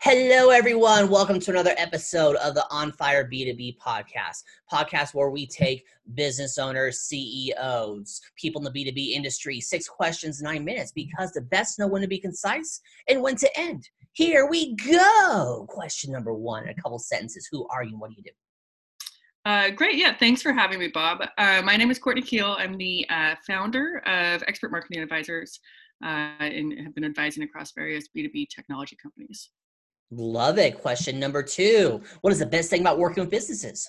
Hello, everyone. Welcome to another episode of the On Fire B2B podcast, podcast where we take business owners, CEOs, people in the B2B industry, six questions, nine minutes, because the best know when to be concise and when to end. Here we go. Question number one in a couple sentences. Who are you and what do you do? Uh, great. Yeah. Thanks for having me, Bob. Uh, my name is Courtney Keel. I'm the uh, founder of Expert Marketing Advisors uh, and have been advising across various B2B technology companies. Love it. Question number two What is the best thing about working with businesses?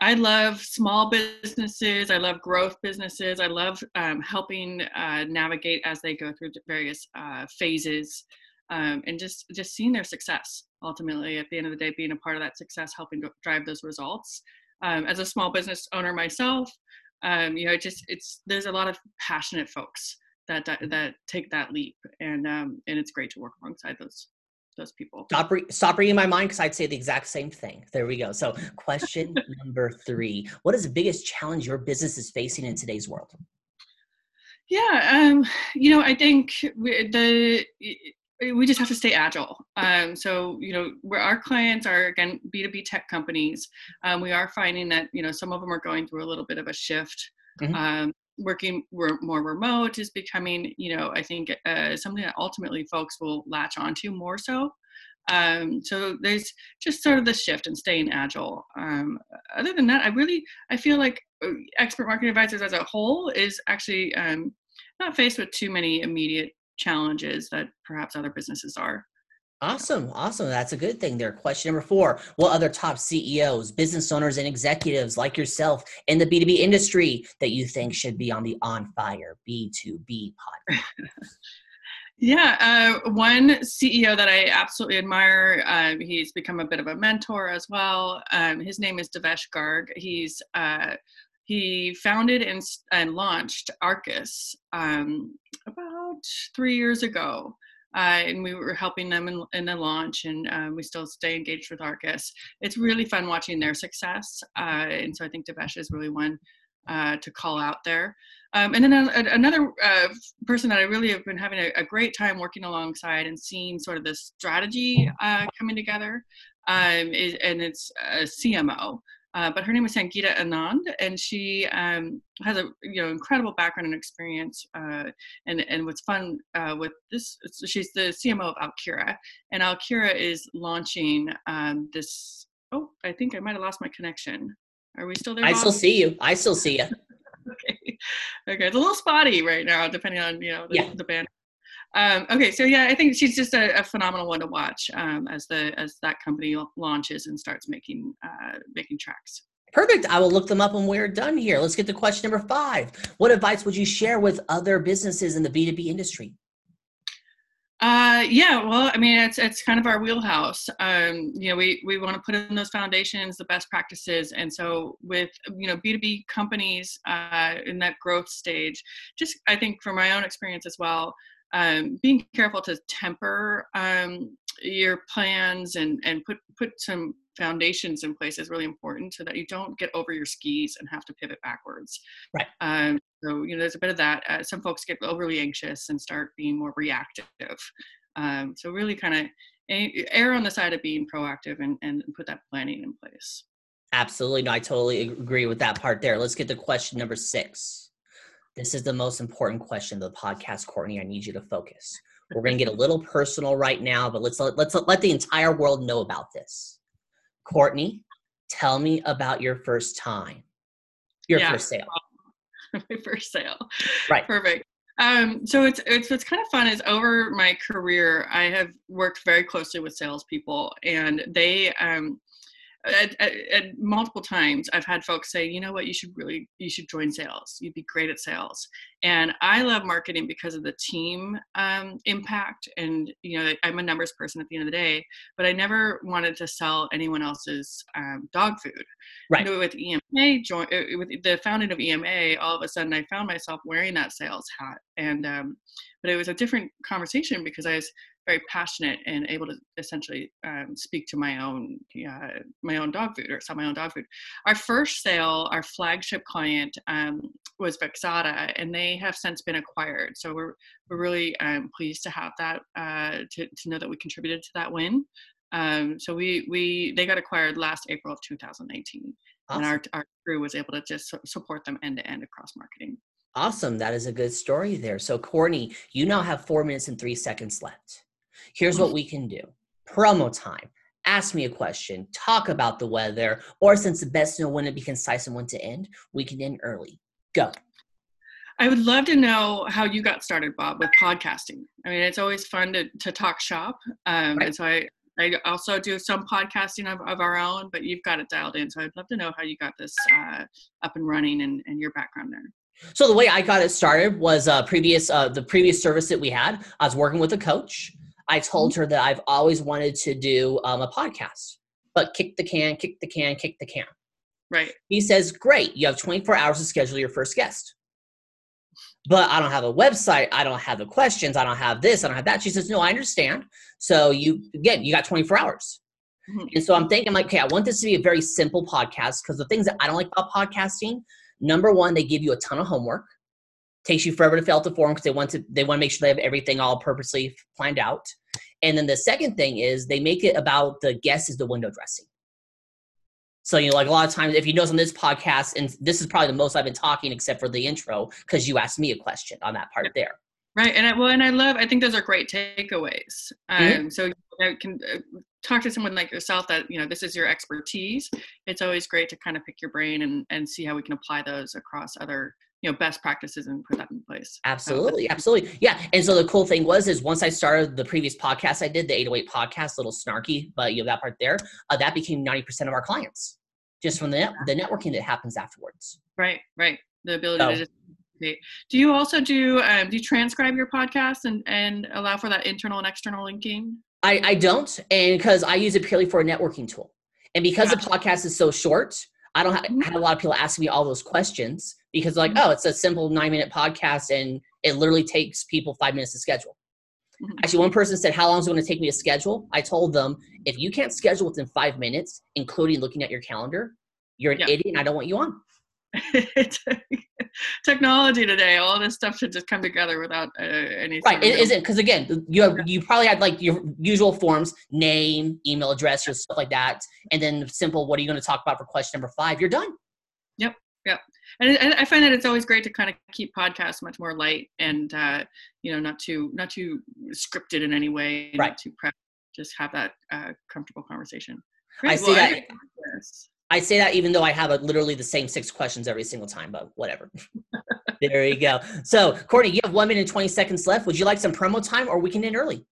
I love small businesses. I love growth businesses. I love um, helping uh, navigate as they go through various uh, phases, um, and just just seeing their success. Ultimately, at the end of the day, being a part of that success, helping drive those results. Um, as a small business owner myself, um, you know, just it's there's a lot of passionate folks that that, that take that leap, and um, and it's great to work alongside those those people. Stop, re- stop reading my mind because I'd say the exact same thing. There we go. So, question number three What is the biggest challenge your business is facing in today's world? Yeah, um, you know, I think we, the we just have to stay agile. Um, so, you know, where our clients are again B2B tech companies, um, we are finding that you know some of them are going through a little bit of a shift. Mm-hmm. Um, working more remote is becoming, you know, I think uh, something that ultimately folks will latch onto more so. Um, so there's just sort of the shift and staying agile. Um, other than that, I really I feel like uh, expert marketing advisors as a whole is actually um, not faced with too many immediate challenges that perhaps other businesses are. Awesome. Awesome. That's a good thing there. Question number four What other top CEOs, business owners, and executives like yourself in the B2B industry that you think should be on the On Fire B2B podcast? yeah. Uh, one CEO that I absolutely admire, um, he's become a bit of a mentor as well. Um, his name is Devesh Garg. He's uh, he founded and, and launched Arrcus um, about three years ago uh, and we were helping them in, in the launch, and uh, we still stay engaged with Arrcus. It's really fun watching their success, uh, and so I think Devesh is really one uh, to call out there. Um, and then a, a, another uh, person that I really have been having a, a, great time working alongside and seeing sort of this strategy coming together um, is, and it's a CMO. Uh, but her name is Sangeeta Anand, and she um, has a you know incredible background and experience. Uh, and and what's fun uh, with this, she's the CMO of Alkira, and Alkira is launching um, this. Oh, I think I might have lost my connection. Are we still there? I Bob? still see you. I still see you. okay. Okay. It's a little spotty right now, depending on you know the, yeah. the band um, okay, so yeah, I think she's just a, a phenomenal one to watch um, as the as that company launches and starts making uh, making tracks. Perfect. I will look them up when we're done here. Let's get to question number five. What advice would you share with other businesses in the B two B industry? Uh, yeah, well, I mean, it's it's kind of our wheelhouse. Um, you know, we we want to put in those foundations, the best practices, and so with you know B two B companies uh, in that growth stage, just I think from my own experience as well, um, being careful to temper um, your plans and and put put some foundations in place is really important so that you don't get over your skis and have to pivot backwards. Right. Um, so you know, there's a bit of that. Uh, some folks get overly anxious and start being more reactive. Um, so really, kind of err on the side of being proactive and and put that planning in place. Absolutely, no, I totally agree with that part there. Let's get to question number six. This is the most important question of the podcast, Courtney. I need you to focus. We're going to get a little personal right now, but let's let's let the entire world know about this. Courtney, tell me about your first time, your yeah. first sale. My first sale. Right. Perfect. Um, so it's, it's what's kind of fun is over my career, I have worked very closely with salespeople, and they um, at, at, at, multiple times i've had folks say you know what? You should really you should join sales. You'd be great at sales. And i love marketing because of the team um, impact and you know i'm a numbers person at the end of the day but i never wanted to sell anyone else's um, dog food. Right. You know, with ema join, uh, with the founding of ema all of a sudden i found myself wearing that sales hat. And um, but it was a different conversation because i was very passionate and able to essentially um, speak to my own uh, my own dog food or sell my own dog food. Our first sale, our flagship client um, was Vexata, and they have since been acquired. So we're we're really um, pleased to have that uh, to to know that we contributed to that win. Um, so we we they got acquired last April of 2019, awesome. and our our crew was able to just support them end to end across marketing. Awesome, that is a good story there. So Courtney, you now have four minutes and three seconds left. Here's what we can do: promo time. Ask me a question, talk about the weather, or since the best know when to be concise and when to end, we can end early. Go. I would love to know how you got started, Bob, with podcasting. I mean, it's always fun to, to talk shop. Um, right. And so I, I also do some podcasting of, of our own, but you've got it dialed in. So I'd love to know how you got this uh, up and running and, and your background there. So the way I got it started was uh, previous uh, the previous service that we had. I was working with a coach. I told mm-hmm. her that I've always wanted to do um, a podcast, but kick the can, kick the can, kick the can. Right. He says, "Great, you have 24 hours to schedule your first guest." but I don't have a website. I don't have the questions. I don't have this. I don't have that. She says, no, I understand. So you, again, you got 24 hours. Mm-hmm. And so I'm thinking like, okay, I want this to be a very simple podcast because the things that I don't like about podcasting, number one, they give you a ton of homework. Takes you forever to fill out the form because they want to they want to make sure they have everything all purposely planned out. And then the second thing is they make it about the guest is the window dressing. So, you know, like a lot of times, if you notice on this podcast, and this is probably the most I've been talking except for the intro, because you asked me a question on that part there. Right. And I, well, and I love, I think those are great takeaways. Um, mm-hmm. So you can uh, talk to someone like yourself that, you know, this is your expertise. It's always great to kind of pick your brain and, and see how we can apply those across other you know best practices and put that in place. Absolutely so, absolutely. yeah and so the cool thing was is once i started the previous podcast i did the 808 podcast little snarky but you know that part there uh, that became 90% of our clients just from the, net, the networking that happens afterwards. Right right. The ability so, to just do you also do um, do you transcribe your podcast and and allow for that internal and external linking? I i don't and because i use it purely for a networking tool. And because gotcha. the podcast is so short I don't have, mm-hmm. have, a lot of people asking me all those questions because like, mm-hmm. oh, it's a simple nine minute podcast and it literally takes people five minutes to schedule. Mm-hmm. Actually, one person said, How long is it going to take me to schedule? I told them, If you can't schedule within five minutes, including looking at your calendar, you're an yeah. idiot and I don't want you on. technology today all this stuff should just come together without uh, any right it isn't because again you have you probably had like your usual forms name email address your stuff like that and then simple what are you going to talk about for question number five? You're done. Yep yep. And, and i find that it's always great to kind of keep podcasts much more light and uh, you know not too not too scripted in any way right not too prep just have that uh, comfortable conversation. Great. i see well, that I, I say that even though I have a, literally the same six questions every single time, but whatever. there you go. So, Courtney, you have one minute and 20 seconds left. Would you like some promo time or we can end early?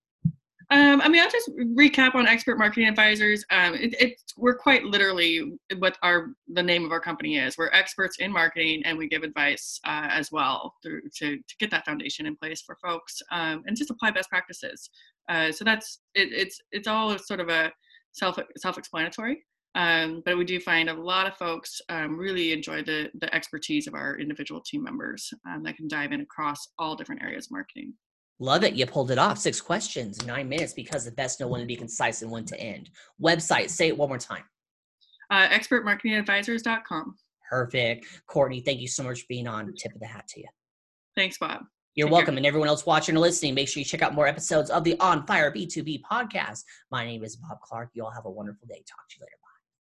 Um, I mean, I'll just recap on expert marketing advisors. Um, it, it's we're quite literally what our the name of our company is. We're experts in marketing, and we give advice uh, as well through, to to get that foundation in place for folks um, and just apply best practices. Uh, so that's it, it's it's all sort of a self self explanatory. Um, but we do find a lot of folks um, really enjoy the, the expertise of our individual team members um, that can dive in across all different areas of marketing. Love it. You pulled it off. Six questions, nine minutes because the best know when to be concise and when to end. Website, say it one more time. Uh, expertmarketingadvisors.com. Perfect. Courtney, thank you so much for being on. Tip of the hat to you. Thanks, Bob. You're Take welcome. Care. And everyone else watching or listening, make sure you check out more episodes of the On Fire B2B podcast. My name is Bob Clark. You all have a wonderful day. Talk to you later.